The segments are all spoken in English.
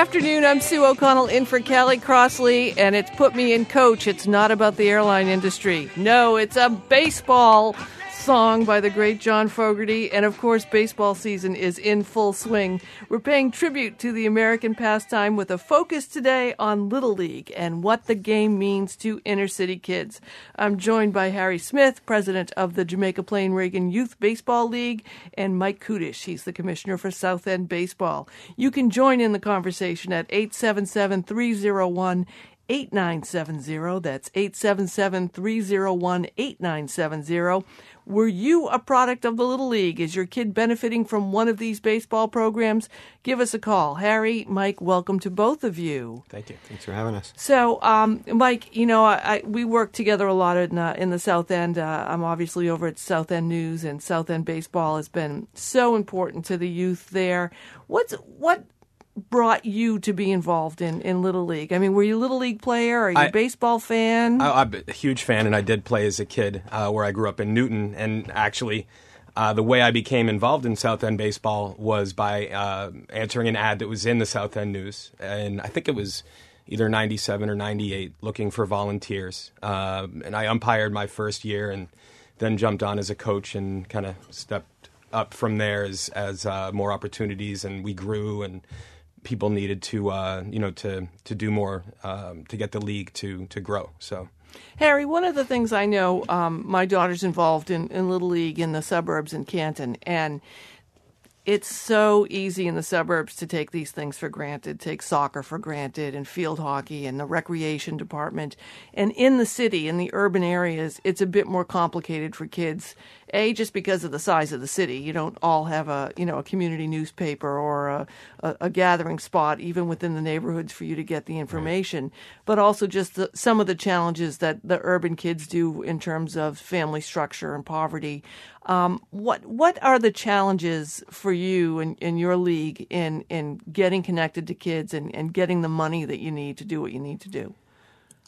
afternoon. I'm Sue O'Connell in for Callie Crossley, and it's put me in coach. It's not about the airline industry. No, it's a baseball song by the great John Fogerty. And of course, baseball season is in full swing. We're paying tribute to the American pastime with a focus today on Little League and what the game means to inner city kids. I'm joined by Harry Smith, president of the Jamaica Plain Regan Youth Baseball League, and Mike Kudisch. He's the commissioner for South End Baseball. You can join in the conversation at 877 301 8970. That's 877 301 8970. Were you a product of the Little League? Is your kid benefiting from one of these baseball programs? Give us a call. Harry, Mike, welcome to both of you. Thank you. Thanks for having us. So, um, Mike, you know, I, I, we work together a lot in, uh, in the South End. Uh, I'm obviously over at South End News, and South End baseball has been so important to the youth there. What's what brought you to be involved in, in Little League? I mean, were you a Little League player? Are you I, a baseball fan? I, am a huge fan, and I did play as a kid uh, where I grew up in Newton. And actually, uh, the way I became involved in South End baseball was by uh, answering an ad that was in the South End News. And I think it was either 97 or 98 looking for volunteers. Um, and I umpired my first year and then jumped on as a coach and kind of stepped up from there as, as uh, more opportunities and we grew and people needed to uh, you know to to do more um, to get the league to to grow. So. Harry, one of the things I know, um, my daughter's involved in, in Little League in the suburbs in Canton, and it's so easy in the suburbs to take these things for granted, take soccer for granted, and field hockey, and the recreation department. And in the city, in the urban areas, it's a bit more complicated for kids a, just because of the size of the city. You don't all have a, you know, a community newspaper or a, a, a gathering spot, even within the neighborhoods for you to get the information. Right. But also just the, some of the challenges that the urban kids do in terms of family structure and poverty. Um, what what are the challenges for you and in, in your league in in getting connected to kids and, and getting the money that you need to do what you need to do?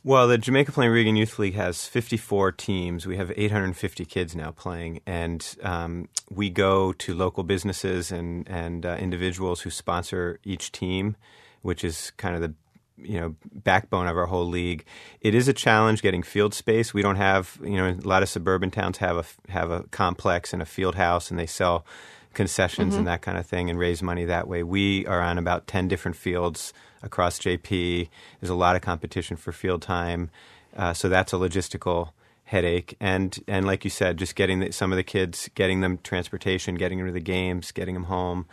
Well, the Jamaica Plain Regan Youth League has 54 teams. We have 850 kids now playing, and um, we go to local businesses and and uh, individuals who sponsor each team, which is kind of the you know backbone of our whole league. It is a challenge getting field space. We don't have you know a lot of suburban towns have a have a complex and a field house, and they sell concessions mm-hmm. and that kind of thing and raise money that way. We are on about 10 different fields across JP. There's a lot of competition for field time. Uh, so that's a logistical headache. And, and like you said, just getting the, some of the kids, getting them transportation, getting them to the games, getting them home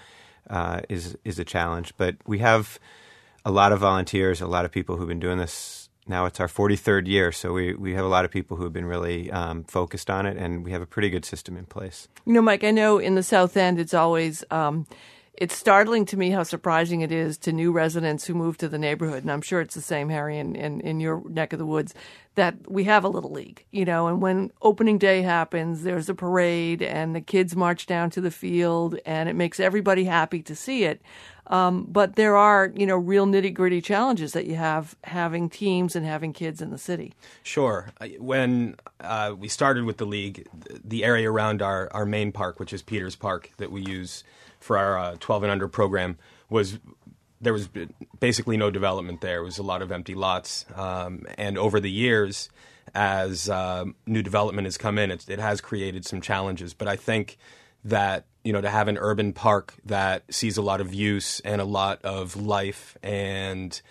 uh, is, is a challenge. But we have a lot of volunteers, a lot of people who've been doing this now it's our 43rd year, so we, we have a lot of people who have been really um, focused on it, and we have a pretty good system in place. You know, Mike, I know in the South End it's always. Um, it's startling to me how surprising it is to new residents who move to the neighborhood, and I'm sure it's the same, Harry, in, in, in your neck of the woods, that we have a little league, you know, and when opening day happens, there's a parade and the kids march down to the field, and it makes everybody happy to see it. Um, but there are, you know, real nitty gritty challenges that you have having teams and having kids in the city. Sure. When uh, we started with the league, the area around our, our main park, which is Peters Park, that we use for our uh, 12 and under program, was there was basically no development there. It was a lot of empty lots. Um, and over the years, as uh, new development has come in, it, it has created some challenges. But I think that you know to have an urban park that sees a lot of use and a lot of life and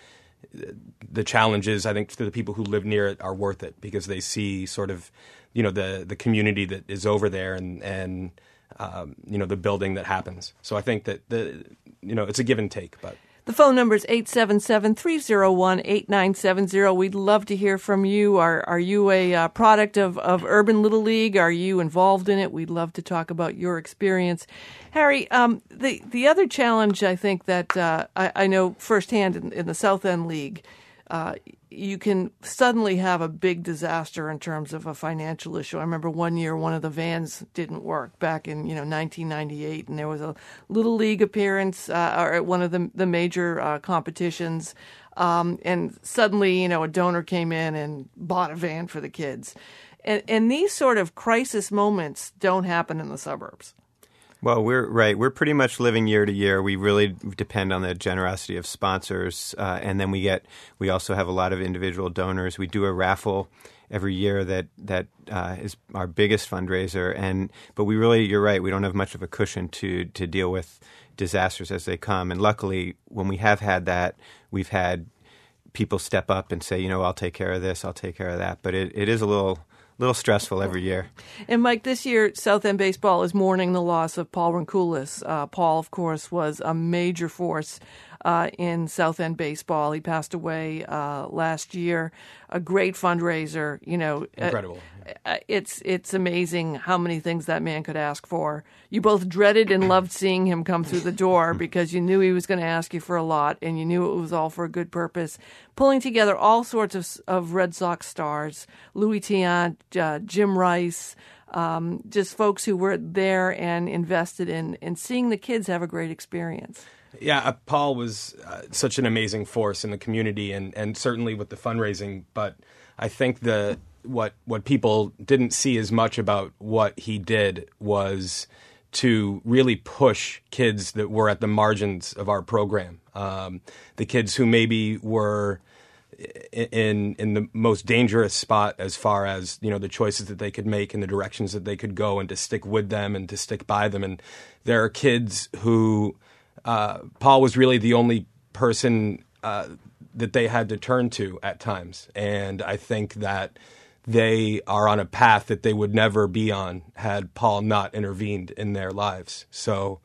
the challenges I think for the people who live near it are worth it because they see sort of you know the the community that is over there and and um, you know the building that happens. So I think that the you know it's a give and take, but the phone number is 877-301-8970. We'd love to hear from you. Are are you a uh, product of, of Urban Little League? Are you involved in it? We'd love to talk about your experience. Harry, um, the, the other challenge I think that uh, I, I, know firsthand in, in the South End League uh, you can suddenly have a big disaster in terms of a financial issue. I remember one year one of the vans didn't work back in you know 1998, and there was a little league appearance uh, or at one of the the major uh, competitions, um, and suddenly you know a donor came in and bought a van for the kids, and and these sort of crisis moments don't happen in the suburbs. Well, we're right. We're pretty much living year to year. We really depend on the generosity of sponsors, uh, and then we get. We also have a lot of individual donors. We do a raffle every year that that uh, is our biggest fundraiser, and but we really, you're right. We don't have much of a cushion to to deal with disasters as they come, and luckily, when we have had that, we've had people step up and say, you know, I'll take care of this, I'll take care of that. But it, it is a little little stressful every year. And Mike, this year South End baseball is mourning the loss of Paul Ronquillis. Uh, Paul, of course, was a major force uh, in South End baseball. He passed away uh, last year. A great fundraiser. You know, uh, incredible. Uh, it's it's amazing how many things that man could ask for. You both dreaded and loved seeing him come through the door because you knew he was going to ask you for a lot, and you knew it was all for a good purpose. Pulling together all sorts of of Red Sox stars: Luis Tiant, uh, Jim Rice. Um, just folks who were there and invested in in seeing the kids have a great experience. Yeah, uh, Paul was uh, such an amazing force in the community, and, and certainly with the fundraising. But I think the what what people didn't see as much about what he did was to really push kids that were at the margins of our program, um, the kids who maybe were in in the most dangerous spot as far as you know the choices that they could make and the directions that they could go, and to stick with them and to stick by them. And there are kids who uh, Paul was really the only person uh, that they had to turn to at times, and I think that they are on a path that they would never be on had Paul not intervened in their lives. So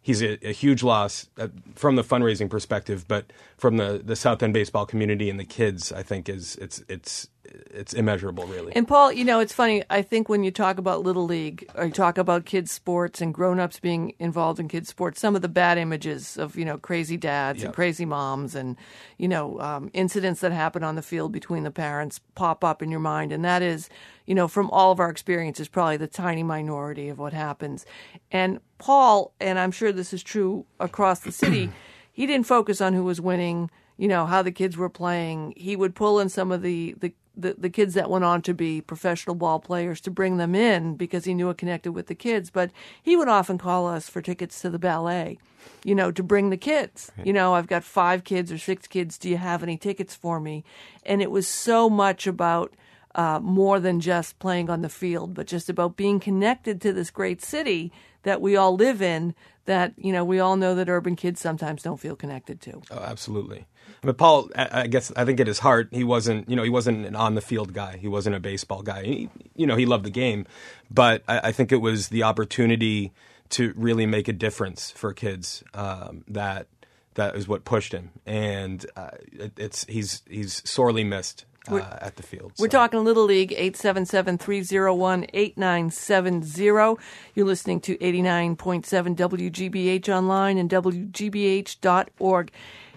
he's a, a huge loss uh, from the fundraising perspective, but from the, the South End baseball community and the kids, I think is it's it's it's immeasurable, really. And Paul, you know, it's funny. I think when you talk about little league or you talk about kids sports and grown-ups being involved in kids sports, some of the bad images of you know crazy dads yep. and crazy moms and you know um, incidents that happen on the field between the parents pop up in your mind, and that is, you know, from all of our experiences, probably the tiny minority of what happens. And Paul, and I'm sure this is true across the city, he didn't focus on who was winning you know how the kids were playing he would pull in some of the, the the, the kids that went on to be professional ball players to bring them in because he knew it connected with the kids. But he would often call us for tickets to the ballet, you know, to bring the kids. Right. You know, I've got five kids or six kids. Do you have any tickets for me? And it was so much about uh, more than just playing on the field, but just about being connected to this great city that we all live in that you know we all know that urban kids sometimes don't feel connected to. Oh, absolutely. But Paul, I guess I think at his heart, he wasn't you know he wasn't an on the field guy. He wasn't a baseball guy. He, you know he loved the game, but I, I, think it was the opportunity to really make a difference for kids um, that that is what pushed him, and uh, it, it's he's he's sorely missed uh, at the field. We're talking Little League, 877-301-8970. You're listening to 89.7 WGBH online and WGBH.org.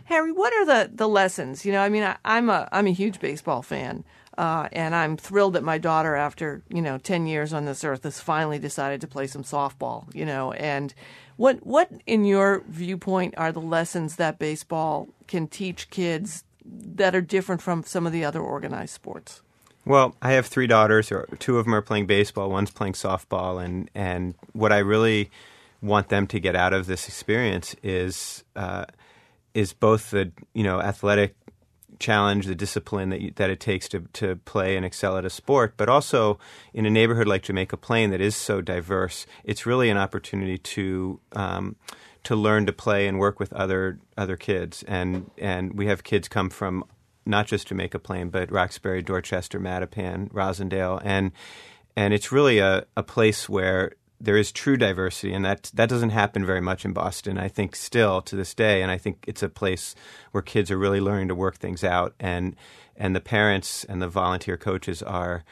Harry, what are the, the lessons? You know, I mean, I, am a I'm a huge baseball fan, uh, and I'm thrilled that my daughter, after you know 10 years on this earth, has finally decided to play some softball. You know, and what what in your viewpoint are the lessons that baseball can teach kids that are different from some of the other organized sports? Well, I have three daughters. Or Two of them are playing baseball. One's playing softball, and and what I really want them to get out of this experience is uh, is both the you know athletic challenge, the discipline that you, that it takes to to play and excel at a sport, but also in a neighborhood like Jamaica Plain that is so diverse, it's really an opportunity to um, to learn to play and work with other other kids. And and we have kids come from not just Jamaica Plain, but Roxbury, Dorchester, Mattapan, Roslindale, and and it's really a, a place where there is true diversity, and that that doesn't happen very much in Boston. I think still to this day, and I think it's a place where kids are really learning to work things out, and and the parents and the volunteer coaches are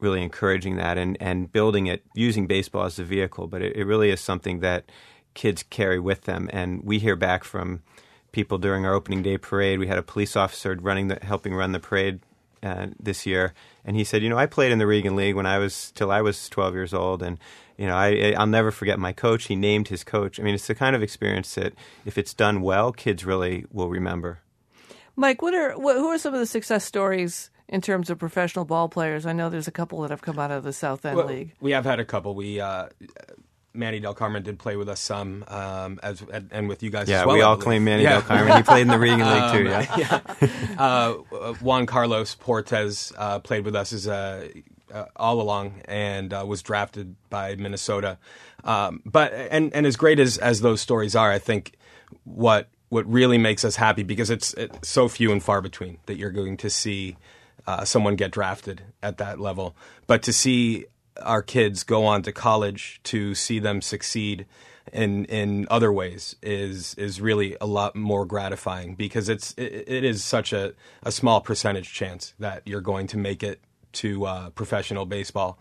really encouraging that and and building it using baseball as a vehicle. But it, it really is something that kids carry with them, and we hear back from people during our opening day parade. We had a police officer running the, helping run the parade uh, this year, and he said, "You know, I played in the Regan League when I was till I was 12 years old, and you know, I, I'll never forget my coach. He named his coach. I mean, it's the kind of experience that, if it's done well, kids really will remember. Mike, what are what, who are some of the success stories in terms of professional ball players? I know there's a couple that have come out of the South End well, League. We have had a couple. We uh, Manny Delcarmen did play with us some, um, as and with you guys. Yeah, as well, we all claim Manny Yeah. Delcarmen. He played in the Regan League too. Um, Yeah. yeah. Uh, Juan Carlos Portes uh, played with us as a, uh, all along and uh, was drafted by Minnesota. Um, but and and as great as as those stories are, I think what what really makes us happy because it's, it's so few and far between that you're going to see uh, someone get drafted at that level, but to see our kids go on to college, to see them succeed in in other ways is is really a lot more gratifying because it's it, it is such a, a small percentage chance that you're going to make it to uh, professional baseball.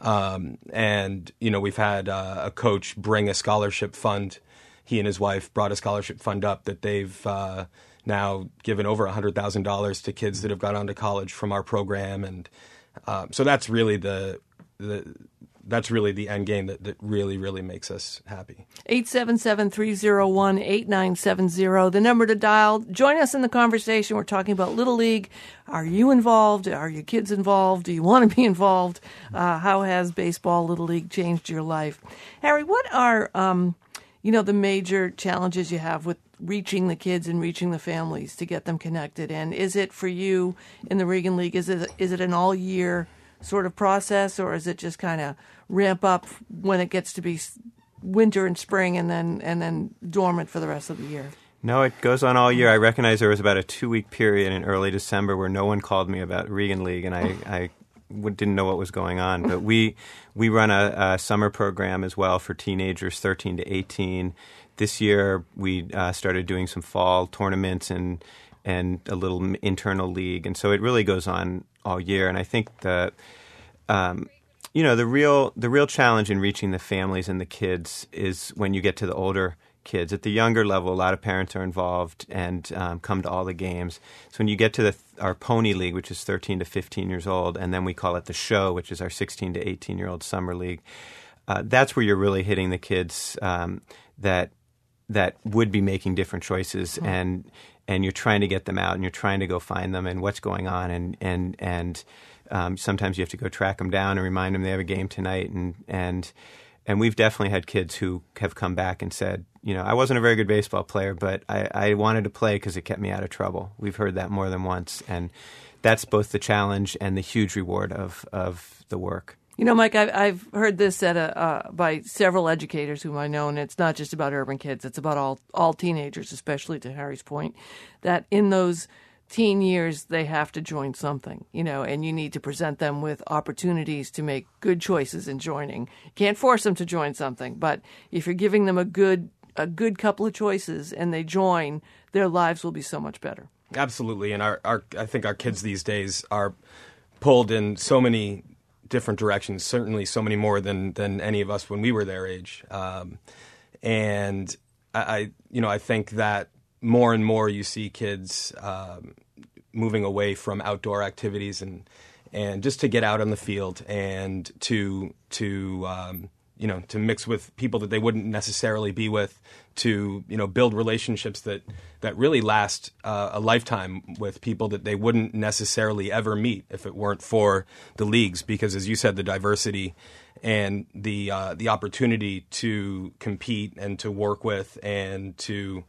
Um, and you know we've had uh, a coach bring a scholarship fund. He and his wife brought a scholarship fund up that they've uh, now given over hundred thousand dollars to kids that have gone on to college from our program, and um, so that's really the the that's really the end game that, that really really makes us happy. 877-301-8970, the number to dial. Join us in the conversation. We're talking about Little League. Are you involved? Are your kids involved? Do you want to be involved? Uh, how has baseball, Little League changed your life? Harry, what are, um, you know, the major challenges you have with reaching the kids and reaching the families to get them connected? And is it for you in the Regan League, is it, is it an all year sort of process or is it just kind of ramp up when it gets to be winter and spring and then and then dormant for the rest of the year? No, it goes on all year. I recognize there was about a two week period in early December where no one called me about Regan League, and I, I didn't know what was going on. But we we run a, a summer program as well for teenagers 13 to 18. This year we uh, started doing some fall tournaments and and a little internal league, and so it really goes on all year. And I think the um, you know the real the real challenge in reaching the families and the kids is when you get to the older kids. At the younger level a lot of parents are involved and um, come to all the games. So when you get to the our pony league which is 13 to 15 years old and then we call it the show which is our 16 to 18 year old summer league uh, that's where you're really hitting the kids um, that that would be making different choices. And and you're trying to get them out and you're trying to go find them and what's going on and and and um, sometimes you have to go track them down and remind them they have a game tonight and and and we've definitely had kids who have come back and said you know I wasn't a very good baseball player but I, I wanted to play because it kept me out of trouble. We've heard that more than once and that's both the challenge and the huge reward of of the work You know, Mike, I've, I've heard this said uh, uh, by several educators whom I know, and it's not just about urban kids; it's about all all teenagers, especially to Harry's point, that in those teen years they have to join something, you know, and you need to present them with opportunities to make good choices in joining. You can't force them to join something, but if you're giving them a good a good couple of choices and they join, their lives will be so much better. Absolutely, and our, our I think our kids these days are pulled in so many different directions. Certainly, so many more than than any of us when we were their age. Um, and I, I, you know, I think that more and more you see kids um, moving away from outdoor activities and and just to get out on the field and to to um, you know to mix with people that they wouldn't necessarily be with to you know build relationships that that really last uh, a lifetime with people that they wouldn't necessarily ever meet if it weren't for the leagues. Because as you said the diversity and the uh, the opportunity to compete and to work with and to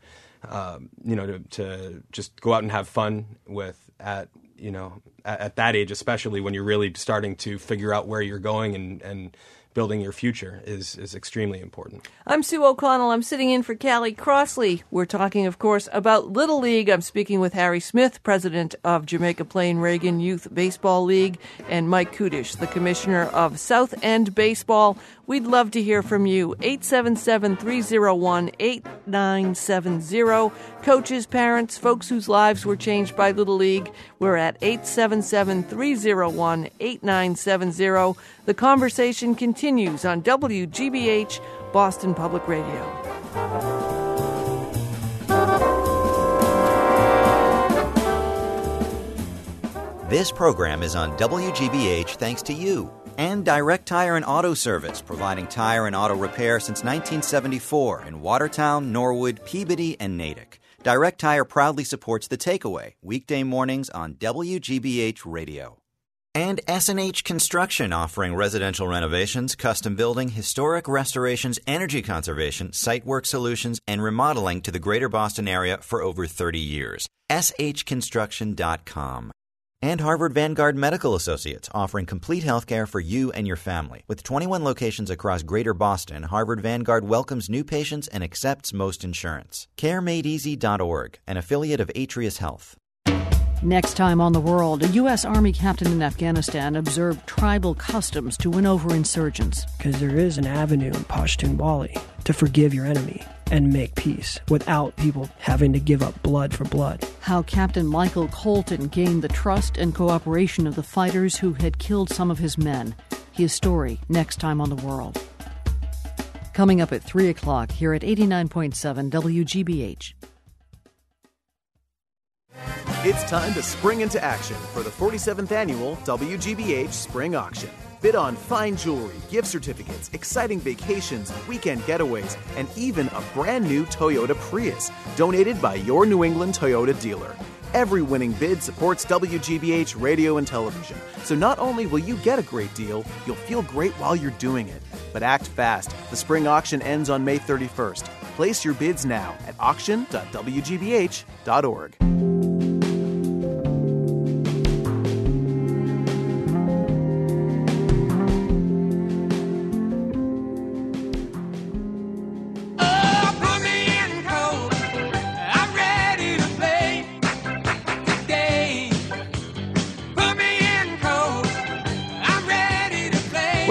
um, you know to, to just go out and have fun with at you know at, at that age especially when you're really starting to figure out where you're going and and building your future is is extremely important. I'm Sue O'Connell. I'm sitting in for Callie Crossley. We're talking, of course, about Little League. I'm speaking with Harry Smith, president of Jamaica Plain Regan Youth Baseball League, and Mike Kudisch, the commissioner of South End Baseball. We'd love to hear from you. 877 301 8970. Coaches, parents, folks whose lives were changed by Little League. We're at 877 301 8970. The conversation continues on WGBH Boston Public Radio. This program is on WGBH thanks to you and Direct Tire and Auto Service, providing tire and auto repair since 1974 in Watertown, Norwood, Peabody, and Natick. Direct Tire proudly supports The Takeaway, weekday mornings on WGBH Radio. And S&H Construction offering residential renovations, custom building, historic restorations, energy conservation, site work solutions, and remodeling to the greater Boston area for over 30 years. shconstruction.com. And Harvard Vanguard Medical Associates, offering complete health care for you and your family. With 21 locations across greater Boston, Harvard Vanguard welcomes new patients and accepts most insurance. CareMadeEasy.org, an affiliate of Atrius Health. Next time on the world, a U.S. Army captain in Afghanistan observed tribal customs to win over insurgents. Because there is an avenue in Pashtunwali to forgive your enemy and make peace without people having to give up blood for blood. How Captain Michael Colton gained the trust and cooperation of the fighters who had killed some of his men. His story next time on the world. Coming up at 3 o'clock here at 89.7 WGBH. It's time to spring into action for the 47th annual WGBH Spring Auction. Bid on fine jewelry, gift certificates, exciting vacations, weekend getaways, and even a brand new Toyota Prius donated by your New England Toyota dealer. Every winning bid supports WGBH radio and television. So not only will you get a great deal, you'll feel great while you're doing it. But act fast. The spring auction ends on May 31st. Place your bids now at auction.wgbh.org.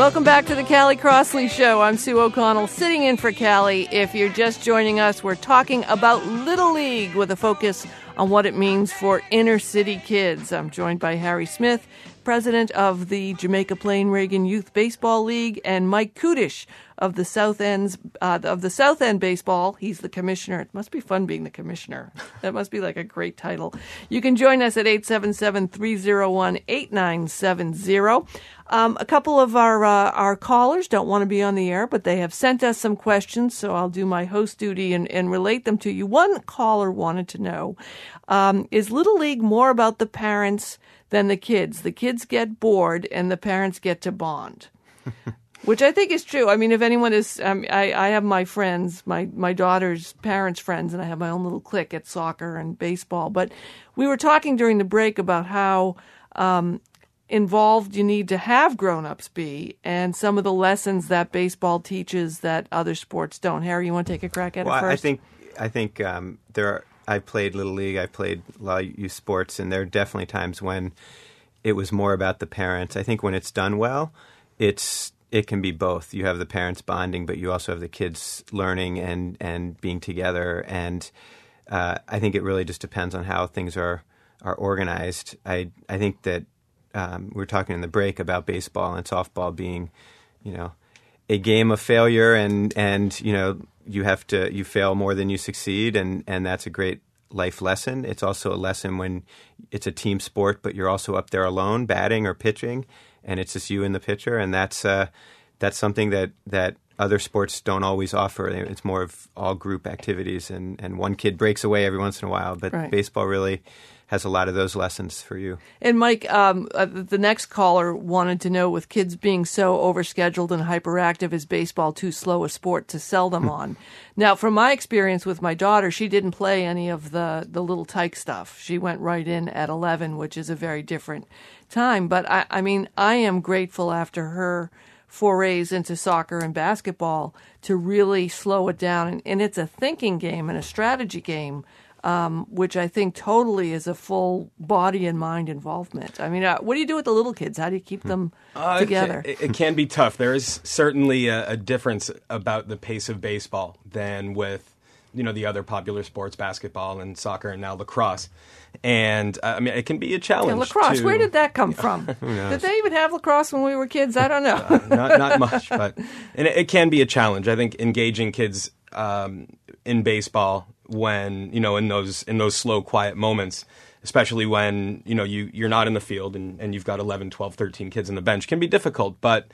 Welcome back to the Callie Crossley Show. I'm Sue O'Connell, sitting in for Callie. If you're just joining us, we're talking about Little League with a focus on what it means for inner city kids. I'm joined by Harry Smith, president of the Jamaica Plain Regan Youth Baseball League, and Mike Kudisch of the South End's uh, of the South End Baseball. He's the commissioner. It must be fun being the commissioner. That must be like a great title. You can join us at 877-301-8970. Um, a couple of our uh, our callers don't want to be on the air, but they have sent us some questions, so I'll do my host duty and, and relate them to you. One caller wanted to know: um, Is Little League more about the parents than the kids? The kids get bored, and the parents get to bond. Which I think is true. I mean, if anyone is, um, I, I have my friends, my, my daughter's parents' friends, and I have my own little clique at soccer and baseball. But we were talking during the break about how um, involved you need to have grown-ups be and some of the lessons that baseball teaches that other sports don't. Harry you want to take a crack at well, it first? i think i think um, there are i played little league i played a lot of youth sports and there are definitely times when it was more about the parents. I think when it's done well it's it can be both. You have the parents bonding but you also have the kids learning and and being together. And uh, i think it really just depends on how things are are organized. I i think that um, we were talking in the break about baseball and softball being, you know, a game of failure, and and you know you have to you fail more than you succeed, and and that's a great life lesson. It's also a lesson when it's a team sport, but you're also up there alone, batting or pitching, and it's just you and the pitcher, and that's uh, that's something that that other sports don't always offer. It's more of all group activities, and and one kid breaks away every once in a while, but right. baseball really has a lot of those lessons for you. And Mike, um, uh, the next caller wanted to know with kids being so overscheduled and hyperactive, is baseball too slow a sport to sell them on? Now, from my experience with my daughter, she didn't play any of the, the little tyke stuff. She went right in at 11, which is a very different time. But I, I mean, I am grateful after her forays into soccer and basketball to really slow it down. And, and it's a thinking game and a strategy game um, which I think totally is a full body and mind involvement. I mean, uh, what do you do with the little kids? How do you keep them uh, together? It, it, can be tough. There is certainly a, a, difference about the pace of baseball than with you know the other popular sports, basketball and soccer, and now lacrosse. And uh, I mean, it can be a challenge. Yeah, lacrosse. To, where did that come from? did they even have lacrosse when we were kids? I don't know. Uh, not, not much, but and it, it, can be a challenge. I think engaging kids um, in baseball when you know in those in those slow quiet moments especially when you know you you're not in the field and, and you've got 11 12 13 kids on the bench can be difficult. But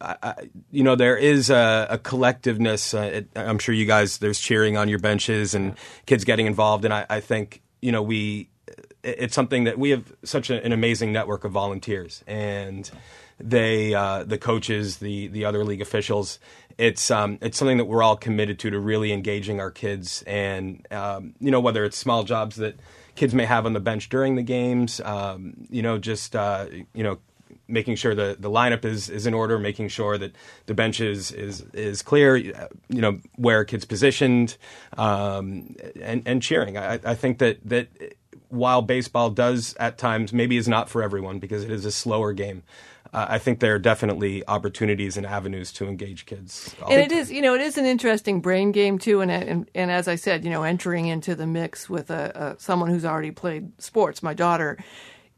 I, you know there is a, a collectiveness uh, it, i'm sure you guys there's cheering on your benches and kids getting involved. And I, I think you know we it's something that we have such an amazing network of volunteers. And they uh, the coaches the the other league officials it's um, it's something that we're all committed to to really engaging our kids and um, you know whether it's small jobs that kids may have on the bench during the games um, you know just uh, you know making sure the, the lineup is, is in order, making sure that the bench is is, is clear, you know where kids positioned, um, and and cheering. I, I think that that while baseball does at times maybe is not for everyone because it is a slower game. Uh, I think there are definitely opportunities and avenues to engage kids. And it is, you know, it is an interesting brain game too. And and, and as I said, you know, entering into the mix with a, a someone who's already played sports. My daughter,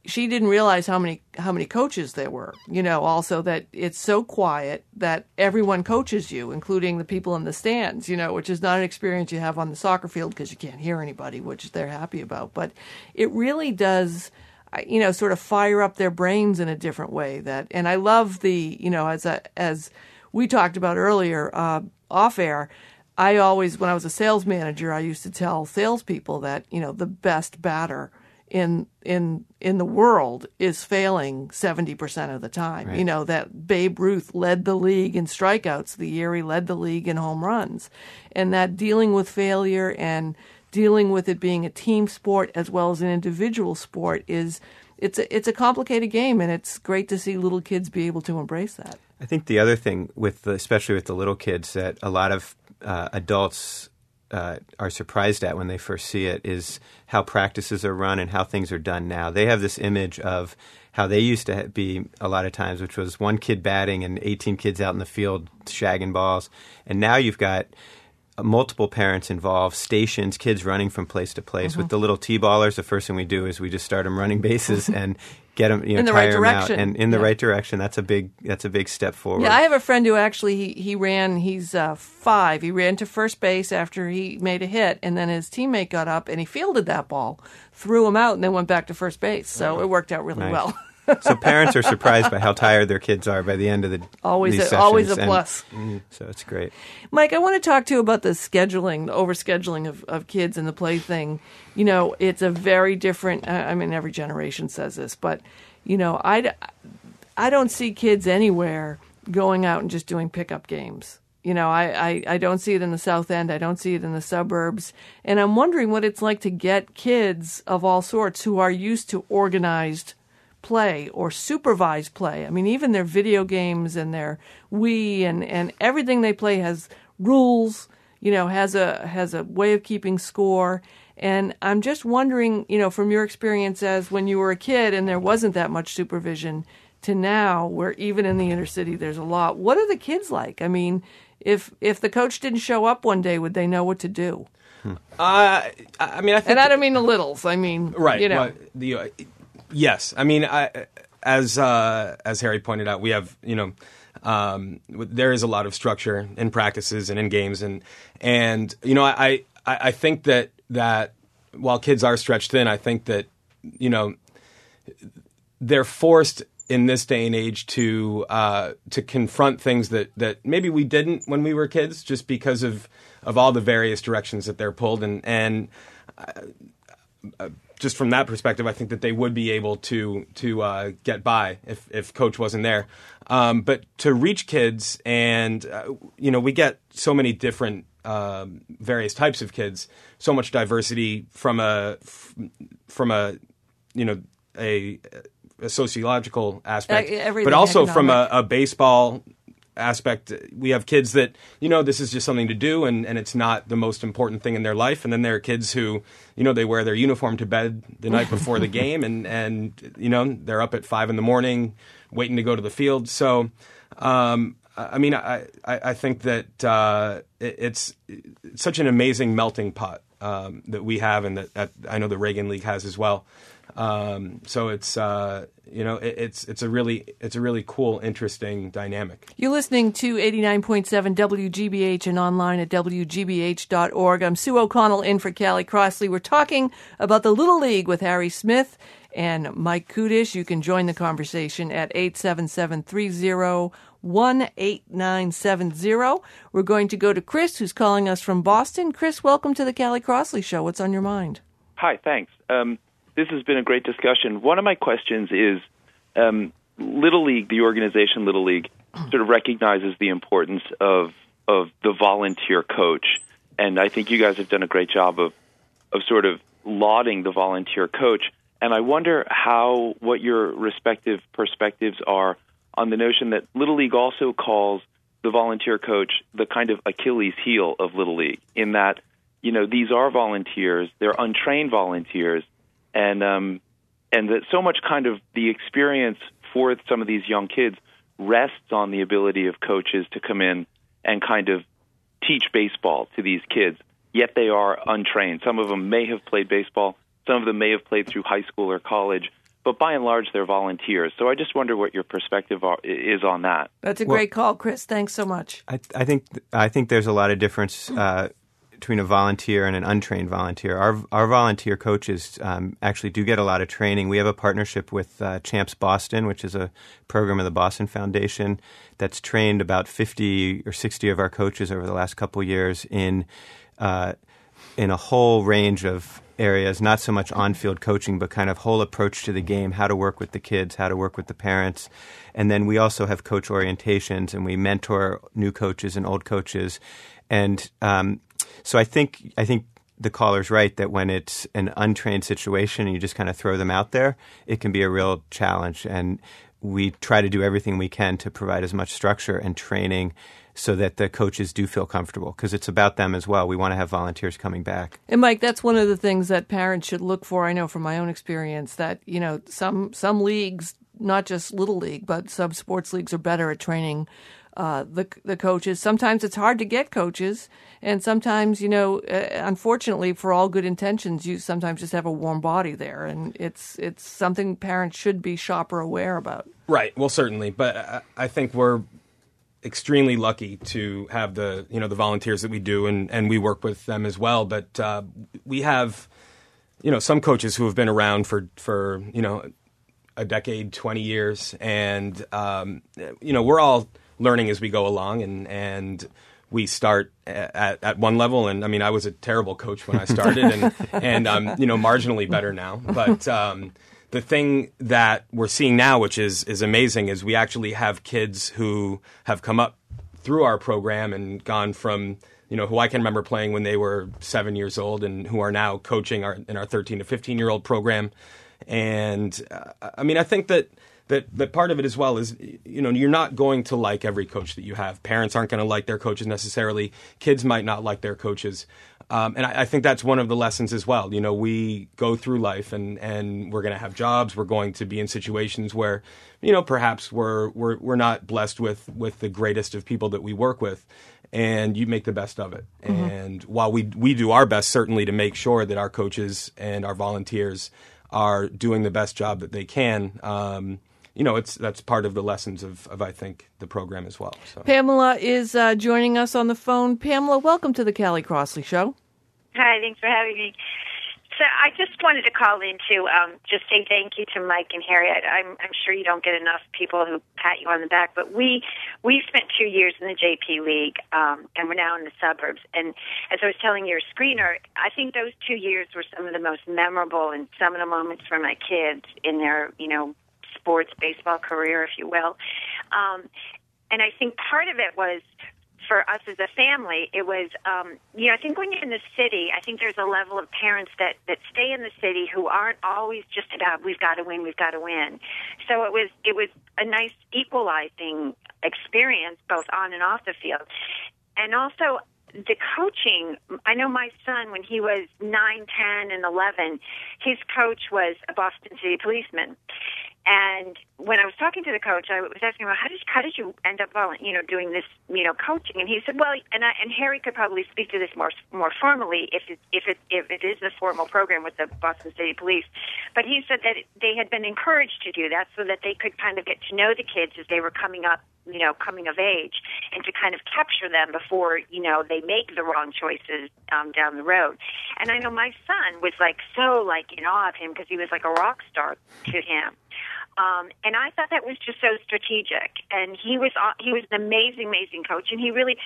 she didn't realize how many how many coaches there were. You know, also that it's so quiet that everyone coaches you, including the people in the stands. You know, which is not an experience you have on the soccer field because you can't hear anybody, which they're happy about. But it really does, you know, sort of fire up their brains in a different way. That, and I love the, you know, as a, as we talked about earlier uh, off air. I always, when I was a sales manager, I used to tell salespeople that you know the best batter in in in the world is failing 70% of the time. Right. You know that Babe Ruth led the league in strikeouts the year he led the league in home runs. And that dealing with failure and dealing with it being a team sport as well as an individual sport is it's a, it's a complicated game and it's great to see little kids be able to embrace that. I think the other thing with the, especially with the little kids that a lot of uh, adults uh, are surprised at when they first see it is how practices are run and how things are done now. They have this image of how they used to be a lot of times, which was one kid batting and 18 kids out in the field shagging balls. And now you've got multiple parents involved, stations, kids running from place to place. Mm-hmm. With the little t-ballers, the first thing we do is we just start them running bases and get them, you know, in the right direction, and in the yeah. right direction. That's a big that's a big step forward. Yeah, I have a friend who actually he he ran. He's uh, five. He ran to first base after he made a hit, and then his teammate got up and he fielded that ball, threw him out, and then went back to first base. So oh, it worked out really nice. well. so parents are surprised by how tired their kids are by the end of the always a, always a plus. And, so it's great. Mike, I want to talk to you about the scheduling, the overscheduling of, of kids and the play thing. You know, it's a very different. I mean, every generation says this, but you know, I I don't see kids anywhere going out and just doing pickup games. You know, I, I, I don't see it in the South End. I don't see it in the suburbs. And I'm wondering what it's like to get kids of all sorts who are used to organized play or supervised play. I mean, even their video games and their Wii and, and everything they play has rules, you know, has a has a way of keeping score. And I'm just wondering, you know, from your experience as when you were a kid and there wasn't that much supervision to now where even in the inner city there's a lot. What are the kids like? I mean, if if the coach didn't show up one day, would they know what to do? Hmm. Uh, I mean, I think and I don't mean the littles. I mean, right? You know, well, the uh, Yes, I mean, I, as uh, as Harry pointed out, we have you know. Um, there is a lot of structure in practices and in games, and and you know I, I I think that that while kids are stretched thin, I think that you know they're forced in this day and age to uh, to confront things that, that maybe we didn't when we were kids, just because of of all the various directions that they're pulled, and and uh, just from that perspective, I think that they would be able to to uh, get by if if coach wasn't there. Um, but to reach kids, and uh, you know, we get so many different um, various types of kids, so much diversity from a from a you know a, a sociological aspect, uh, but also economic. from a, a baseball aspect we have kids that you know this is just something to do and, and it's not the most important thing in their life. And then there are kids who you know they wear their uniform to bed the night before the game and and you know they're up at five in the morning waiting to go to the field. So um, I mean I, I, I think that uh, it, it's, it's such an amazing melting pot um, that we have and that, that I know the Regan League has as well um, so it's uh, you know it, it's it's a really it's a really cool, interesting dynamic. You're listening to 89.7 WGBH and online at wgbh.org. I'm Sue O'Connell in for Callie Crossley. We're talking about the Little League with Harry Smith and Mike Kudisch. You can join the conversation at 877 18970. We're going to go to Chris, who's calling us from Boston. Chris, welcome to the Callie Crossley Show. What's on your mind? Hi, thanks. Um, this has been a great discussion. One of my questions is um, Little League, the organization Little League, sort of recognizes the importance of of the volunteer coach, and I think you guys have done a great job of of sort of lauding the volunteer coach. And I wonder how what your respective perspectives are on the notion that Little League also calls the volunteer coach the kind of Achilles heel of Little League, in that you know these are volunteers, they're untrained volunteers, and um, and that so much kind of the experience for some of these young kids rests on the ability of coaches to come in and kind of teach baseball to these kids. Yet they are untrained. Some of them may have played baseball. Some of them may have played through high school or college but by and large, they're volunteers. So I just wonder what your perspective are, is on that. That's a great call, Chris. Thanks so much. I, I, think I think there's a lot of difference uh, between a volunteer and an untrained volunteer. Our our volunteer coaches um, actually do get a lot of training. We have a partnership with uh, Champs Boston, which is a program of the Boston Foundation that's trained about 50 or 60 of our coaches over the last couple years in uh, in a whole range of areas, not so much on field coaching, but kind of whole approach to the game, how to work with the kids, how to work with the parents. And then we also have coach orientations and we mentor new coaches and old coaches. And um, so I think I think the caller's right that when it's an untrained situation and you just kind of throw them out there, it can be a real challenge. And we try to do everything we can to provide as much structure and training so that the coaches do feel comfortable because it's about them as well. We want to have volunteers coming back. And Mike, that's one of the things that parents should look for. I know from my own experience that you know some some leagues, not just little league, but some sports leagues are better at training uh, the the coaches. Sometimes it's hard to get coaches, and sometimes you know, uh, unfortunately, for all good intentions, you sometimes just have a warm body there, and it's it's something parents should be shopper aware about. Right. Well, certainly, but I, I think we're extremely lucky to have the you know the volunteers that we do, and and we work with them as well. But uh, we have you know some coaches who have been around for for you know a decade, twenty years, and um, you know we're all learning as we go along, and and we start at, at one level. And I mean, I was a terrible coach when I started, and and I'm you know marginally better now, but. Um, the thing that we're seeing now, which is is amazing, is we actually have kids who have come up through our program and gone from you know who I can remember playing when they were seven years old and who are now coaching our in our 13 to 15 year old program. And uh, I mean, I think that that that part of it as well is you know you're not going to like every coach that you have. Parents aren't going to like their coaches necessarily. Kids might not like their coaches. Um, and I, I, think that's one of the lessons as well. You know, we go through life and, and we're going to have jobs. We're going to be in situations where, you know, perhaps we're, we're, we're not blessed with, with the greatest of people that we work with. And you make the best of it. Mm-hmm. And while we, we do our best, certainly, to make sure that our coaches and our volunteers are doing the best job that they can, um, you know, it's that's part of the lessons of, of I think the program as well. So. Pamela is uh, joining us on the phone. Pamela, welcome to the Callie Crossley Show. Hi, thanks for having me. So I just wanted to call in to um, just say thank you to Mike and Harriet. I'm, I'm sure you don't get enough people who pat you on the back, but we we spent two years in the JP League, um, and we're now in the suburbs. And as I was telling your screener, I think those two years were some of the most memorable and seminal moments for my kids in their you know sports baseball career, if you will. Um, and I think part of it was for us as a family, it was, um, you know, I think when you're in the city, I think there's a level of parents that, that stay in the city who aren't always just about, we've got to win, we've got to win. So it was, it was a nice equalizing experience both on and off the field. And also, the coaching, I know my son, when he was 9, 10, and 11, his coach was a Boston City policeman. And when I was talking to the coach, I was asking him, "How did how did you end up, you know, doing this, you know, coaching?" And he said, "Well, and I, and Harry could probably speak to this more more formally if it, if it if it is a formal program with the Boston City Police." But he said that they had been encouraged to do that so that they could kind of get to know the kids as they were coming up, you know, coming of age, and to kind of capture them before you know they make the wrong choices um, down the road. And I know my son was like so like in awe of him because he was like a rock star to him. Um, and I thought that was just so strategic. And he was uh, he was an amazing, amazing coach. And he really,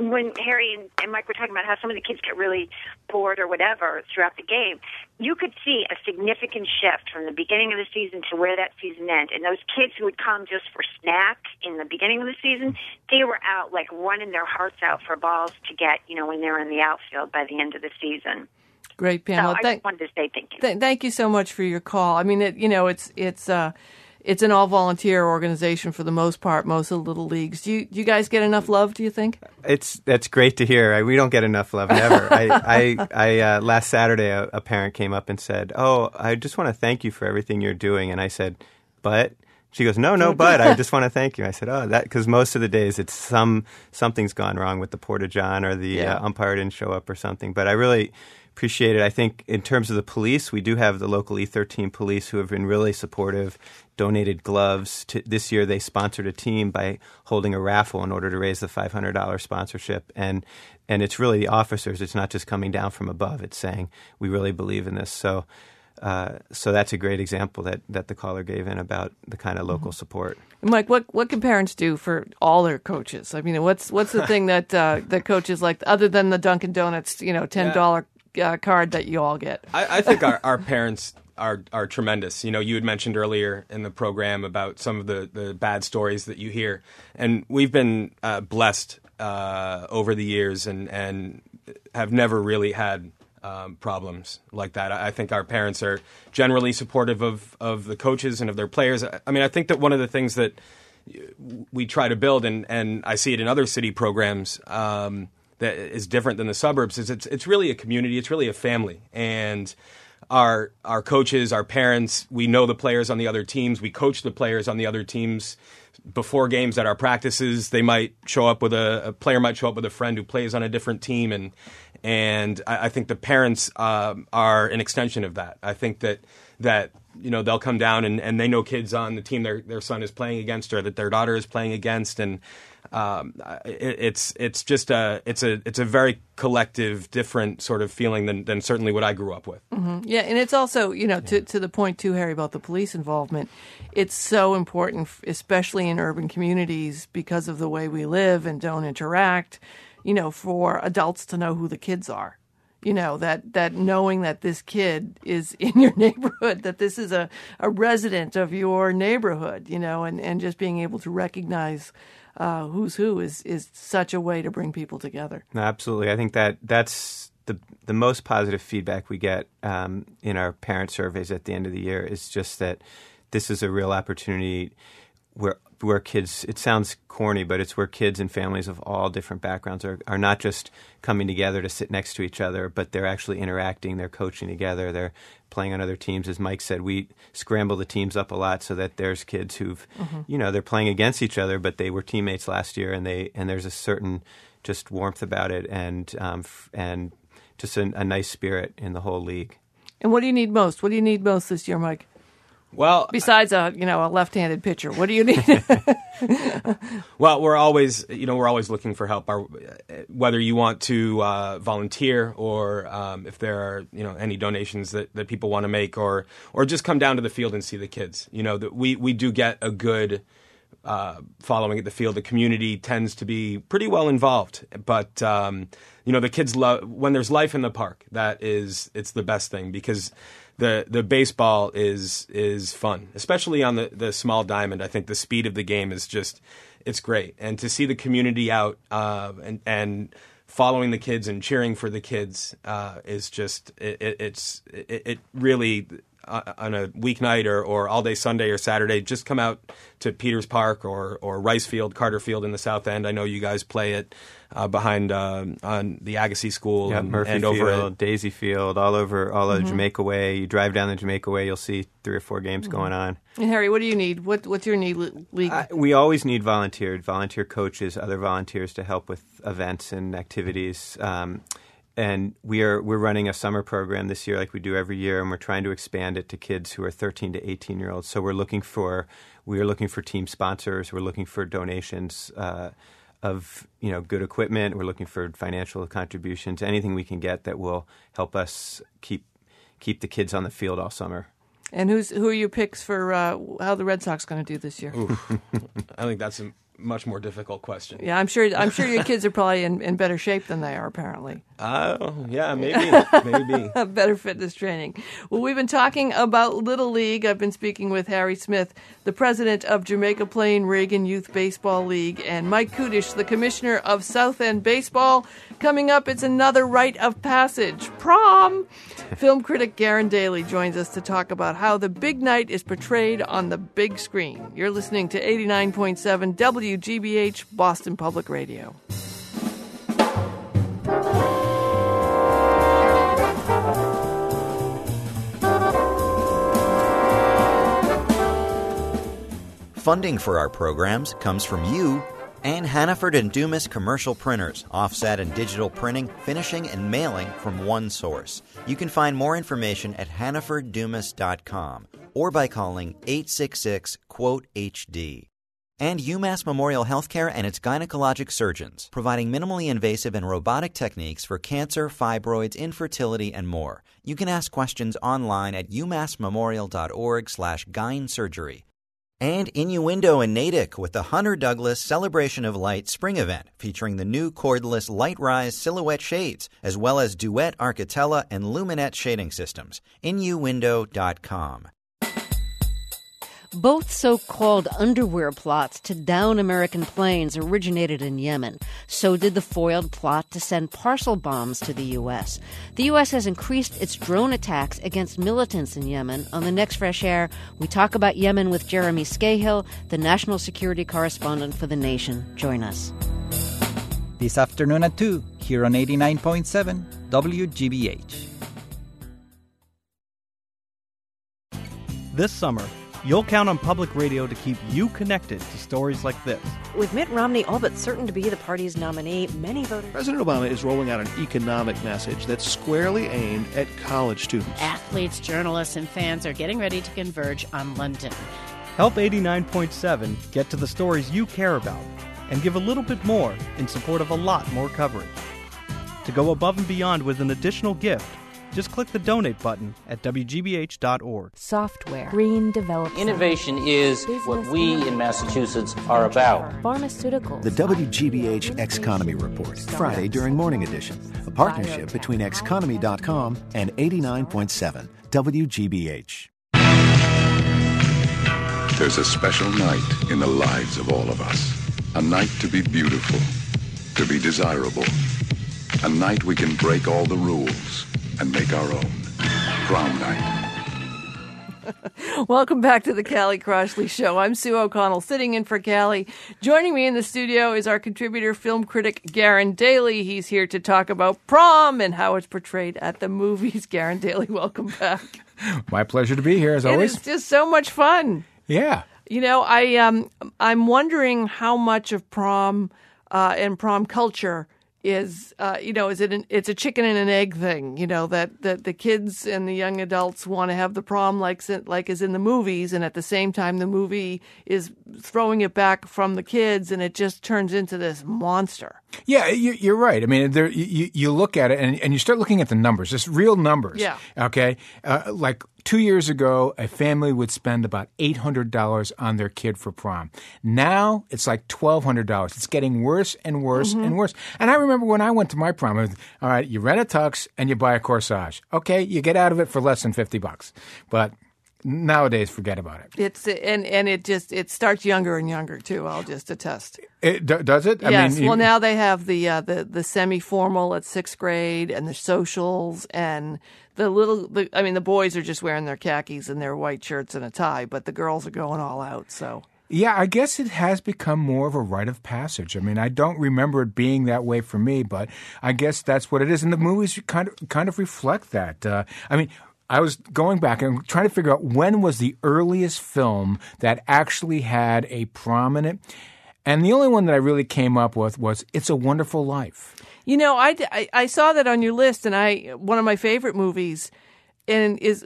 when Harry and, and Mike were talking about how some of the kids get really bored or whatever throughout the game, you could see a significant shift from the beginning of the season to where that season ended. And those kids who would come just for snack in the beginning of the season, they were out like running their hearts out for balls to get, you know, when they were in the outfield by the end of the season. Great, Pamela. So I Thank- wanted to say thank you. Th- thank you so much for your call. I mean, it, you know, it's it's uh, it's an all volunteer organization for the most part. Most of the little leagues. Do you do you guys get enough love? Do you think? It's that's great to hear. I, we don't get enough love never. I, I, I uh, last Saturday a, a parent came up and said, "Oh, I just want to thank you for everything you're doing." And I said, "But." She goes, "No, no, but I just want to thank you." I said, "Oh, that because most of the days it's some something's gone wrong with the porta john or the Yeah. uh, umpire didn't show up or something." But I really appreciate it. I think in terms of the police, we do have the local E13 police who have been really supportive, donated gloves. To, this year, they sponsored a team by holding a raffle in order to raise the $500 sponsorship. And and it's really the officers. It's not just coming down from above. It's saying we really believe in this. So. Uh, so that's a great example that, that the caller gave in about the kind of local support. Mike, what what can parents do for all their coaches? I mean, what's what's the thing that uh, that coaches like other than the Dunkin' Donuts, you know, ten dollar uh, card that you all get? I, I think our, our parents are are tremendous. You know, you had mentioned earlier in the program about some of the, the bad stories that you hear, and we've been uh, blessed uh, over the years and and have never really had um, problems like that. I, I think our parents are generally supportive of of the coaches and of their players. I, I mean, I think that one of the things that we try to build, and, and I see it in other city programs um, that is different than the suburbs. Is it's it's really a community. It's really a family, and our our coaches, our parents, we know the players on the other teams. We coach the players on the other teams before games at our practices. They might show up with a, a player might show up with a friend who plays on a different team, and and I, I think the parents um, are an extension of that. I think that that you know they'll come down and, and they know kids on the team their their son is playing against or that their daughter is playing against and um, it, it's it's just a it's a it's a very collective different sort of feeling than, than certainly what I grew up with. Yeah, and it's also, you know, to, to the point too, Harry, about the police involvement. It's so important, especially in urban communities, because of the way we live and don't interact. You know, for adults to know who the kids are. You know that that knowing that this kid is in your neighborhood, that this is a, a resident of your neighborhood. You know, and, and just being able to recognize uh, who's who is is such a way to bring people together. Absolutely. I think that that's the the most positive feedback we get um, in our parent surveys at the end of the year is just that this is a real opportunity where where kids. It sounds corny, but it's where kids and families of all different backgrounds are are not just coming together to sit next to each other, but they're actually interacting. They're coaching together. They're playing on other teams. As Mike said, we scramble the teams up a lot so that there's kids who've, you know, they're playing against each other, but they were teammates last year, and they and there's a certain just warmth about it, and um, f- and just a, a nice spirit in the whole league. And what do you need most? What do you need most this year, Mike? Well, Besides a you know a left-handed pitcher, what do you need? Well, we're always, you know, we're always looking for help. Our, whether you want to uh, volunteer or um, if there are, you know, any donations that, that people want to make, or or just come down to the field and see the kids. You know, that we we do get a good uh, following at the field. The community tends to be pretty well involved, but um, you know, the kids love when there's life in the park. That is, it's the best thing because the the baseball is is fun, especially on the the small diamond. I think the speed of the game is just it's great, and to see the community out uh, and and following the kids and cheering for the kids uh, is just it, it, it's it, it really on a weeknight or, or all day Sunday or Saturday, just come out to Peters Park or or Rice Field, Carter Field in the South End. I know you guys play it uh, behind um, on the Agassiz School Yeah, and, Murphy and Field, over at Daisy Field, all over all Mm-hmm. of Jamaica Way. You drive down the Jamaica Way, you'll see three or four Mm-hmm. games going on. and Harry, what do you need? What what's your need, league? Uh, we always need volunteer, volunteer coaches, other volunteers to help with events and activities. Um, and we are we're running a summer program this year, like we do every year, and we're trying to expand it to kids who are 13 to 18 year olds. So we're looking for we are looking for team sponsors. We're looking for donations. Uh, of you know good equipment, we're looking for financial contributions, anything we can get that will help us keep keep the kids on the field all summer. And who's who are your picks for uh, how the Red Sox going to do this year? I think that's a much more difficult question. Yeah, I'm sure. I'm sure your kids are probably in, in better shape than they are. Apparently, Uh, yeah, maybe, maybe. better fitness training. Well, we've been talking about Little League. I've been speaking with Harry Smith, the president of Jamaica Plain Regan Youth Baseball League, and Mike Kudisch, the commissioner of South End Baseball. Coming up, it's another rite of passage, prom. Film critic Garen Daly joins us to talk about how the big night is portrayed on the big screen. You're listening to 89.7 WGBH Boston Public Radio. Funding for our programs comes from you and Hannaford and Dumas commercial printers, offset and digital printing, finishing, and mailing from one source. You can find more information at hannaforddumas.com or by calling 866 quote HD. And UMass Memorial Healthcare and its gynecologic surgeons, providing minimally invasive and robotic techniques for cancer, fibroids, infertility, and more. You can ask questions online at umassmemorial.org slash gynesurgery. And Innuendo in Natick with the Hunter Douglas Celebration of Light Spring event featuring the new cordless LiteRise silhouette shades, as well as Duette Architella and Luminette shading systems. Innuendo.com. Both so called underwear plots to down American planes originated in Yemen. So did the foiled plot to send parcel bombs to the U.S. The U.S. has increased its drone attacks against militants in Yemen. On the next Fresh Air, we talk about Yemen with Jeremy Scahill, the national security correspondent for The Nation. Join us. This afternoon at 2, here on 89.7 WGBH. This summer, you'll count on public radio to keep you connected to stories like this. With Mitt Romney all but certain to be the party's nominee, many voters. President Obama is rolling out an economic message that's squarely aimed at college students. Athletes, journalists, and fans are getting ready to converge on London. Help 89.7 get to the stories you care about and give a little bit more in support of a lot more coverage. To go above and beyond with an additional gift, just click the donate button at WGBH.org. Software, green development. Innovation is what we in Massachusetts are about. Pharmaceuticals. The WGBH Xconomy Report, Friday during Morning Edition, a partnership between Xconomy.com and 89.7 WGBH. There's a special night in the lives of all of us. A night to be beautiful, to be desirable. A night we can break all the rules and make our own. Prom night. Welcome back to the Callie Crossley Show. I'm Sue O'Connell, sitting in for Callie. Joining me in the studio is our contributor, film critic Garen Daly. He's here to talk about prom and how it's portrayed at the movies. Garen Daly, welcome back. My pleasure to be here, as always. It's just so much fun. Yeah. You know, I um, I'm wondering how much of prom uh, and prom culture is uh, you know is it an, it's a chicken and an egg thing you know that, that the kids and the young adults want to have the prom like like is in the movies and at the same time the movie is throwing it back from the kids and it just turns into this monster. Yeah you, are right. I mean there, you, you look at it and, and you start looking at the numbers just real numbers yeah. okay? Uh, like two years ago, a family would spend about $800 on their kid for prom. Now it's like $1,200. It's getting worse and worse mm-hmm. and worse. And I remember when I went to my prom, was, all right, you rent a tux and you buy a corsage. Okay, you get out of it for less than 50 bucks. But nowadays forget about it. It's and and it just it starts younger and younger too i'll just attest it d- does it? I yes. mean, well now they have the uh, the the semi-formal at sixth grade and the socials and the little the, i mean the boys are just wearing their khakis and their white shirts and a tie but the girls are going all out so. Yeah, I guess it has become more of a rite of passage. I mean, I don't remember it being that way for me, but I guess that's what it is, and the movies kind of kind of reflect that. Uh, I mean, I was going back and trying to figure out when was the earliest film that actually had a prominent. And the only one that I really came up with was "It's a Wonderful Life." You know, I, I, I saw that on your list, and I one of my favorite movies And is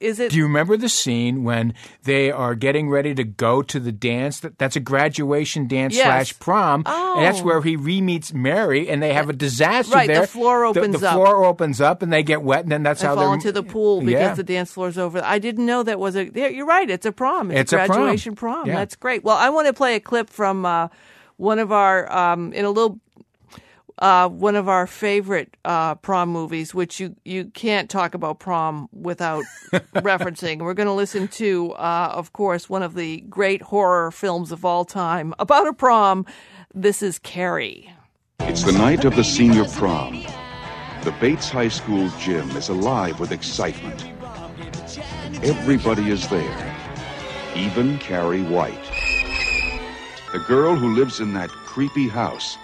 is it? Do you remember the scene when they are getting ready to go to the dance? That, that's a graduation dance Yes. slash prom, and that's Oh. where he re-meets Mary, and they have a disaster Right, the there. floor The- opens the, up. The floor opens up, and they get wet, and then that's I how fall they're into the pool because Yeah. the dance floor's over. I didn't know that was a. yeah, You're right. It's a prom. It's, It's a a prom. graduation prom. Yeah. That's great. Well, I want to play a clip from uh, one of our um, in a little. Uh, one of our favorite uh, prom movies, which you, you can't talk about prom without referencing. We're going to listen to, uh, of course, one of the great horror films of all time about a prom. This is Carrie. It's the night of the senior prom. The Bates High School gym is alive with excitement. Everybody is there, even Carrie White. The girl who lives in that creepy house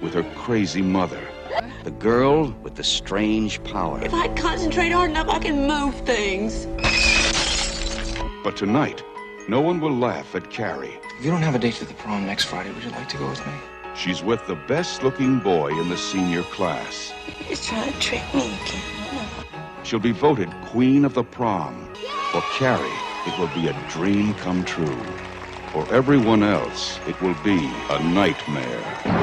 with her crazy mother. The girl with the strange power. If I concentrate hard enough, I can move things. But tonight, no one will laugh at Carrie. If you don't have a date to the prom next Friday, would you like to go with me? She's with the best looking boy in the senior class. He's trying to trick me again. She'll be voted queen of the prom. For Carrie, it will be a dream come true. For everyone else, it will be a nightmare.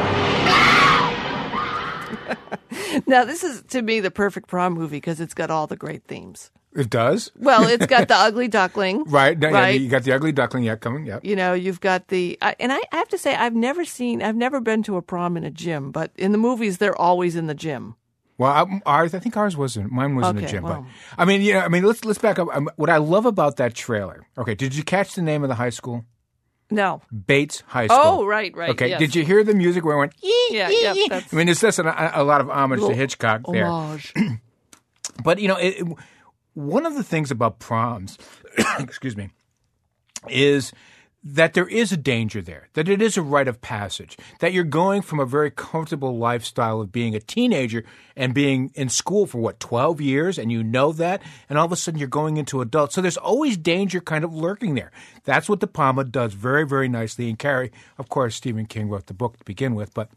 Now, this is to me the perfect prom movie because it's got all the great themes. It does. Well, it's got the ugly duckling, Right, no, yeah, Right. you got the ugly duckling yet coming. Yep. You know, you've got the, I and I have to say, I've never seen, I've never been to a prom in a gym, but in the movies, they're always in the gym. Well, I, ours, I think ours wasn't. Mine was in Okay, the gym, well. but I mean, yeah, I mean, let's let's back up. Um, what I love about that trailer. Okay, did you catch the name of the high school? No. Bates High oh, School. Oh, right, right. Okay, yes. did you hear the music where it went? Yeah, yeah. That's I mean, it's just a, a lot of homage to Hitchcock there. homage. But you know, it, it- one of the things about proms, excuse me, is that there is a danger there, that it is a rite of passage, that you're going from a very comfortable lifestyle of being a teenager and being in school for what, 12 years, and you know that, and all of a sudden you're going into adult. So there's always danger kind of lurking there. That's what De Palma does very, very nicely. And Carrie, of course, Stephen King wrote the book to begin with, but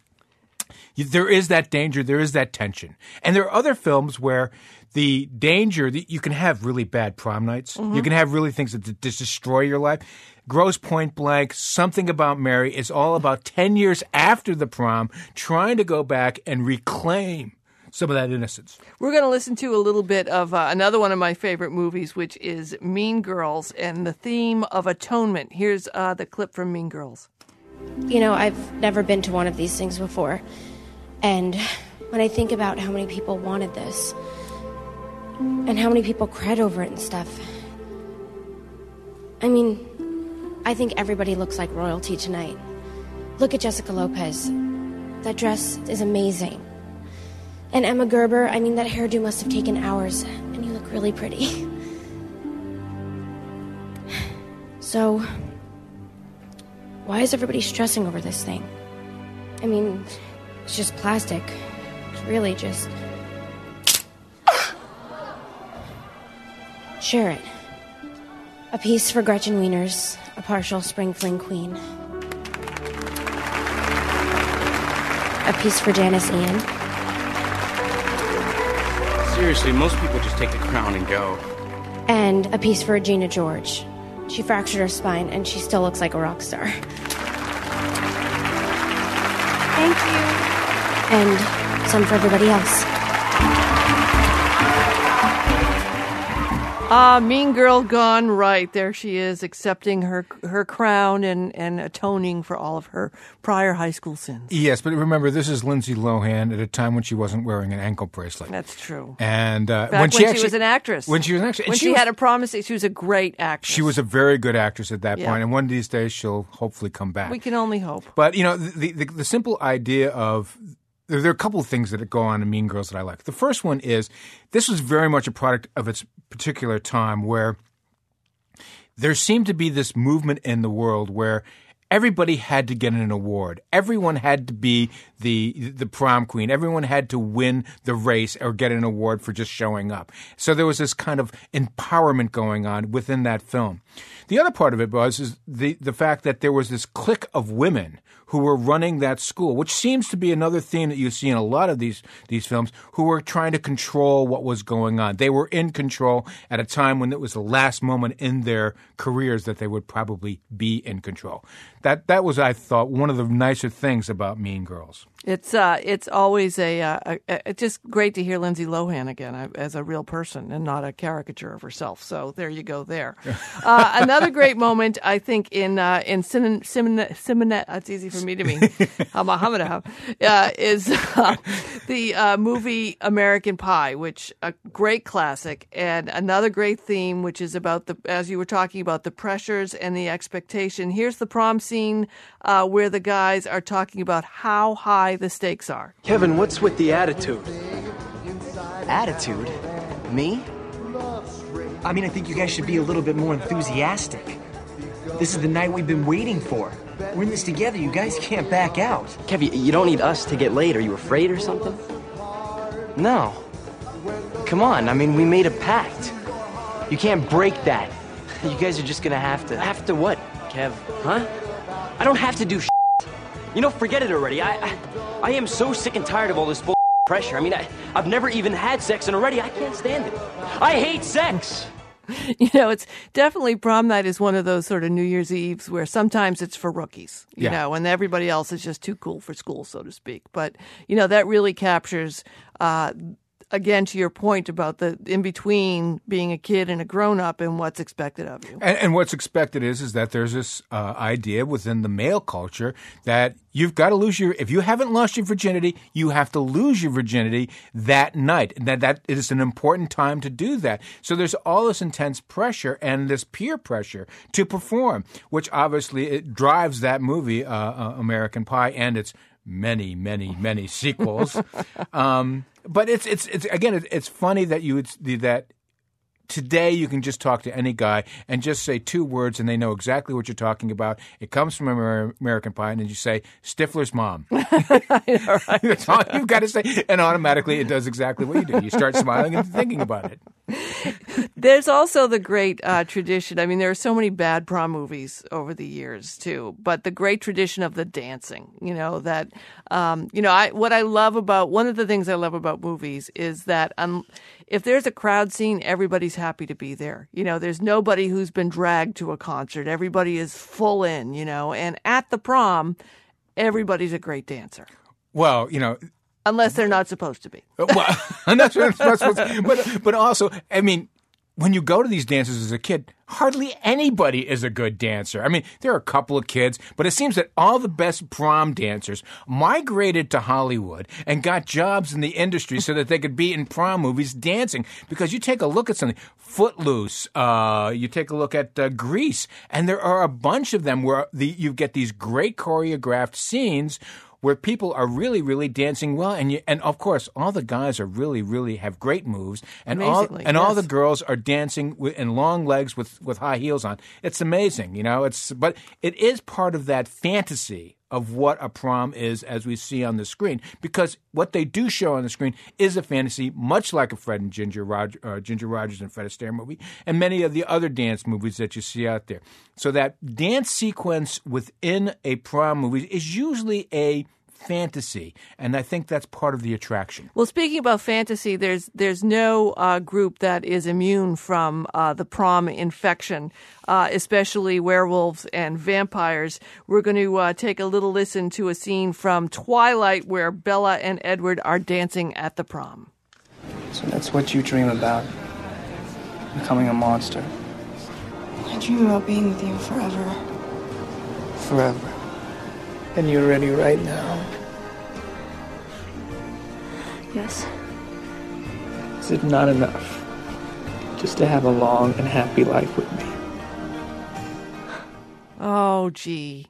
there is that danger, there is that tension. And there are other films where the danger that you can have really bad prom nights. Mm-hmm. You can have really things that d- just destroy your life. Grosse Pointe Blank, Something About Mary is all about 10 years after the prom trying to go back and reclaim some of that innocence. We're going to listen to a little bit of uh, another one of my favorite movies, which is Mean Girls and the theme of atonement. Here's uh, the clip from Mean Girls. You know, I've never been to one of these things before. And when I think about how many people wanted this, and how many people cried over it and stuff, I mean, I think everybody looks like royalty tonight. Look at Jessica Lopez. That dress is amazing. And Emma Gerber, I mean, that hairdo must have taken hours, and you look really pretty. So, why is everybody stressing over this thing? I mean, it's just plastic. It's really just. Share it. A piece for Gretchen Wieners, a partial spring fling queen. A piece for Janis Ian. Seriously, most people just take the crown and go. And a piece for Regina George. She fractured her spine and she still looks like a rock star. Thank you. And some for everybody else. Ah, Mean Girl gone right. There she is, accepting her her crown and, and atoning for all of her prior high school sins. Yes, but remember, this is Lindsay Lohan at a time when she wasn't wearing an ankle bracelet. That's true. And uh, when, she, she, actually, was an actress. When she was an actress. When and she, was- had a promise, she was a great actress. She was a very good actress at that Yeah. point, and one of these days she'll hopefully come back. We can only hope. But you know, the, the the simple idea of there, are a couple of things that go on in Mean Girls that I like. The first one is this was very much a product of its particular time, where there seemed to be this movement in the world where everybody had to get an award. Everyone had to be the the prom queen. Everyone had to win the race or get an award for just showing up. So there was this kind of empowerment going on within that film. The other part of it was is the the fact that there was this clique of women who were running that school, which seems to be another theme that you see in a lot of these these films, who were trying to control what was going on. They were in control at a time when it was the last moment in their careers that they would probably be in control. That that was, I thought, one of the nicer things about Mean Girls. It's uh, it's always a, uh, a, just great to hear Lindsay Lohan again uh, as a real person and not a caricature of herself. So there you go. There, uh, another great moment I think in uh, in Simon Simonet. It's easy for me to mean. uh, is uh, the uh, movie American Pie, which a great classic and another great theme, which is about the as you were talking about the pressures and the expectation. Here's the prom scene uh, where the guys are talking about how high the stakes are. Kevin, what's with the attitude? Attitude? Me? I mean, I think you guys should be a little bit more enthusiastic. This is the night we've been waiting for. We're in this together. You guys can't back out. Kev, you don't need us to get laid. Are you afraid or something? No. Come on. I mean, we made a pact. You can't break that. You guys are just gonna have to. Have to what, Kev? Huh? I don't have to do shit. You know, forget it already. I, I, I am so sick and tired of all this bull pressure. I mean, I, I've never even had sex, and already I can't stand it. I hate sex. you know, it's definitely prom night is one of those sort of New Year's Eves where sometimes it's for rookies, you Yeah. know, and everybody else is just too cool for school, so to speak. But, you know, that really captures, uh, again, to your point about the in between being a kid and a grown up and what's expected of you. And, and what's expected is is that there's this uh, idea within the male culture that you've got to lose your if you haven't lost your virginity, you have to lose your virginity that night. And that that it is an important time to do that. So there's all this intense pressure and this peer pressure to perform, which obviously it drives that movie, uh, uh, American Pie, and its many, many, many sequels. um, but it's it's it's again, it, it's funny that you would that today you can just talk to any guy and just say two words and they know exactly what you're talking about. It comes from Amer- American Pie and you say Stifler's mom. That's all you've got to say. And automatically it does exactly what you do. You start smiling and thinking about it. There's also the great uh, tradition. I mean, there are so many bad prom movies over the years too, but the great tradition of the dancing. You know that. Um, you know, I what I love about one of the things I love about movies is that um, if there's a crowd scene, everybody's happy to be there. You know, there's nobody who's been dragged to a concert. Everybody is full in. You know, and at the prom, everybody's a great dancer, Well, you know, unless they're not supposed to be. well, that's what I'm supposed to, but but also, I mean, when you go to these dances as a kid, hardly anybody is a good dancer. I mean, there are a couple of kids, but it seems that all the best prom dancers migrated to Hollywood and got jobs in the industry so that they could be in prom movies dancing. Because you take a look at something, Footloose, uh, you take a look at uh, Grease, and there are a bunch of them where the, you get these great choreographed scenes where people are really, really dancing well, and you, and of course, all the guys are really, really have great moves, and all and all the girls are dancing with, in long legs with with high heels on. It's amazing, you know. It's but it is part of that fantasy of what a prom is as we see on the screen. Because what they do show on the screen is a fantasy much like a Fred and Ginger Roger, uh, Ginger Rogers and Fred Astaire movie and many of the other dance movies that you see out there. So that dance sequence within a prom movie is usually a fantasy and I think that's part of the attraction Well, speaking about fantasy, there's there's no uh, group that is immune from uh, the prom infection, uh, especially werewolves and vampires. We're going to uh, take a little listen to a scene from Twilight where Bella and Edward are dancing at the prom. So that's what you dream about. Becoming a monster. I dream about being with you forever. Forever. And you're ready right now. Yes. Is it not enough just to have a long and happy life with me? Oh, gee.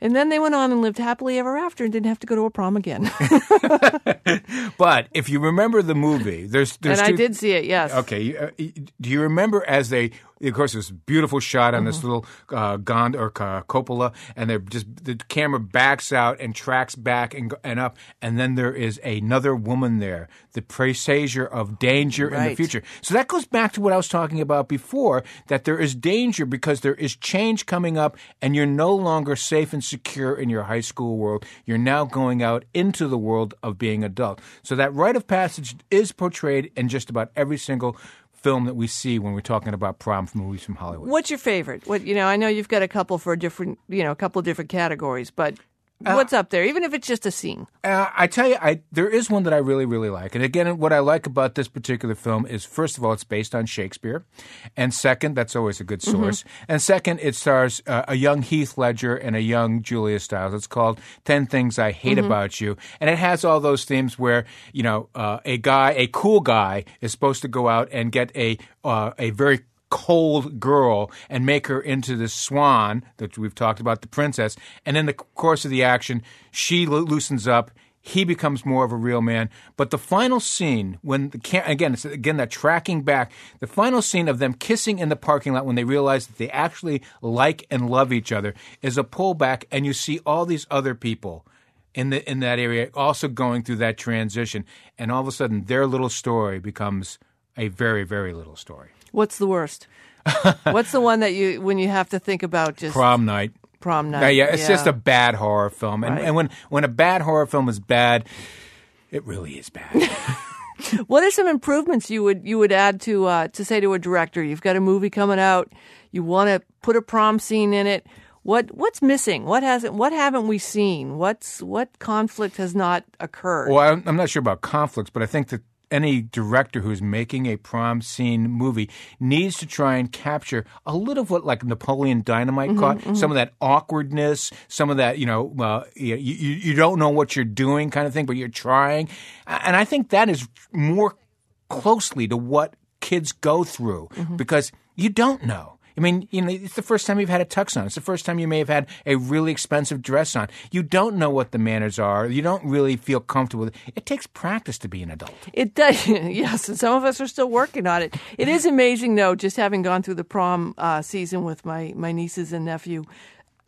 And then they went on and lived happily ever after and didn't have to go to a prom again. but if you remember the movie there's there's and I did see it, yes. Okay. uh, Do you remember as they of course, this beautiful shot on this little uh, gond or uh, cupola, and they're just the camera backs out and tracks back and, and up, and then there is another woman there, the presager of danger in the future. So that goes back to what I was talking about before that there is danger because there is change coming up, and you're no longer safe and secure in your high school world. You're now going out into the world of being adult. So that rite of passage is portrayed in just about every single film that we see when we're talking about prom movies from Hollywood. What's your favorite? What you know? I know you've got a couple for a different, you know, a couple of different categories, but Uh, what's up there? Even if it's just a scene. Uh, I tell you, I there is one that I really, really like. And again, what I like about this particular film is, first of all, it's based on Shakespeare, and second, that's always a good source. And second, it stars uh, a young Heath Ledger and a young Julia Stiles. It's called Ten Things I Hate Mhm. About You, and it has all those themes where you know uh, a guy, a cool guy, is supposed to go out and get a uh, a very cold girl and make her into this swan that we've talked about, the princess. And in the course of the action, she lo- loosens up. He becomes more of a real man. But the final scene, when the cam- again, it's again that tracking back, the final scene of them kissing in the parking lot when they realize that they actually like and love each other is a pullback, and you see all these other people in the in that area also going through that transition, and all of a sudden their little story becomes a very very little story. What's the worst? What's the one that you when you have to think about just Prom night. Prom night. Yeah, yeah, it's just a bad horror film, and, Right. and when when a bad horror film is bad, it really is bad. What are some improvements you would you would add to uh, to say to a director? You've got a movie coming out. You want to put a prom scene in it. What what's missing? What hasn't? What haven't we seen? What's what conflict has not occurred? well, I'm, I'm not sure about conflicts, but I think that any director who's making a prom scene movie needs to try and capture a little of what like Napoleon Dynamite Mhm, caught, mhm. some of that awkwardness, some of that you know uh, you, you you don't know what you're doing kind of thing, but you're trying, and I think that is more closely to what kids go through because you don't know. I mean, you know, it's the first time you've had a tux on. It's the first time you may have had a really expensive dress on. You don't know what the manners are. You don't really feel comfortable. it. Takes practice to be an adult. It does, yes, and some of us are still working on it. It is amazing, though, just having gone through the prom uh, season with my, my nieces and nephew,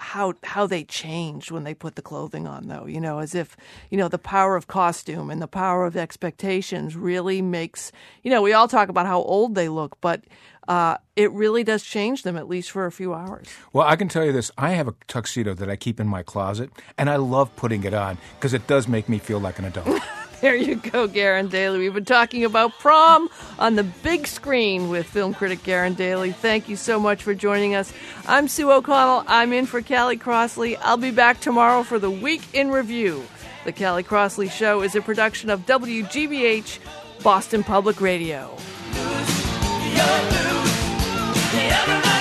how how they changed when they put the clothing on, though. You know, as if you know the power of costume and the power of expectations really makes. You know, we all talk about how old they look, but uh, it really does change them at least for a few hours. Well, I can tell you this. I have a tuxedo that I keep in my closet, and I love putting it on because it does make me feel like an adult. There you go, Garen Daly. We've been talking about prom on the big screen with film critic Garen Daly. Thank you so much for joining us. I'm Sue O'Connell. I'm in for Callie Crossley. I'll be back tomorrow for the Week in Review. The Callie Crossley Show is a production of WGBH Boston Public Radio the blues. The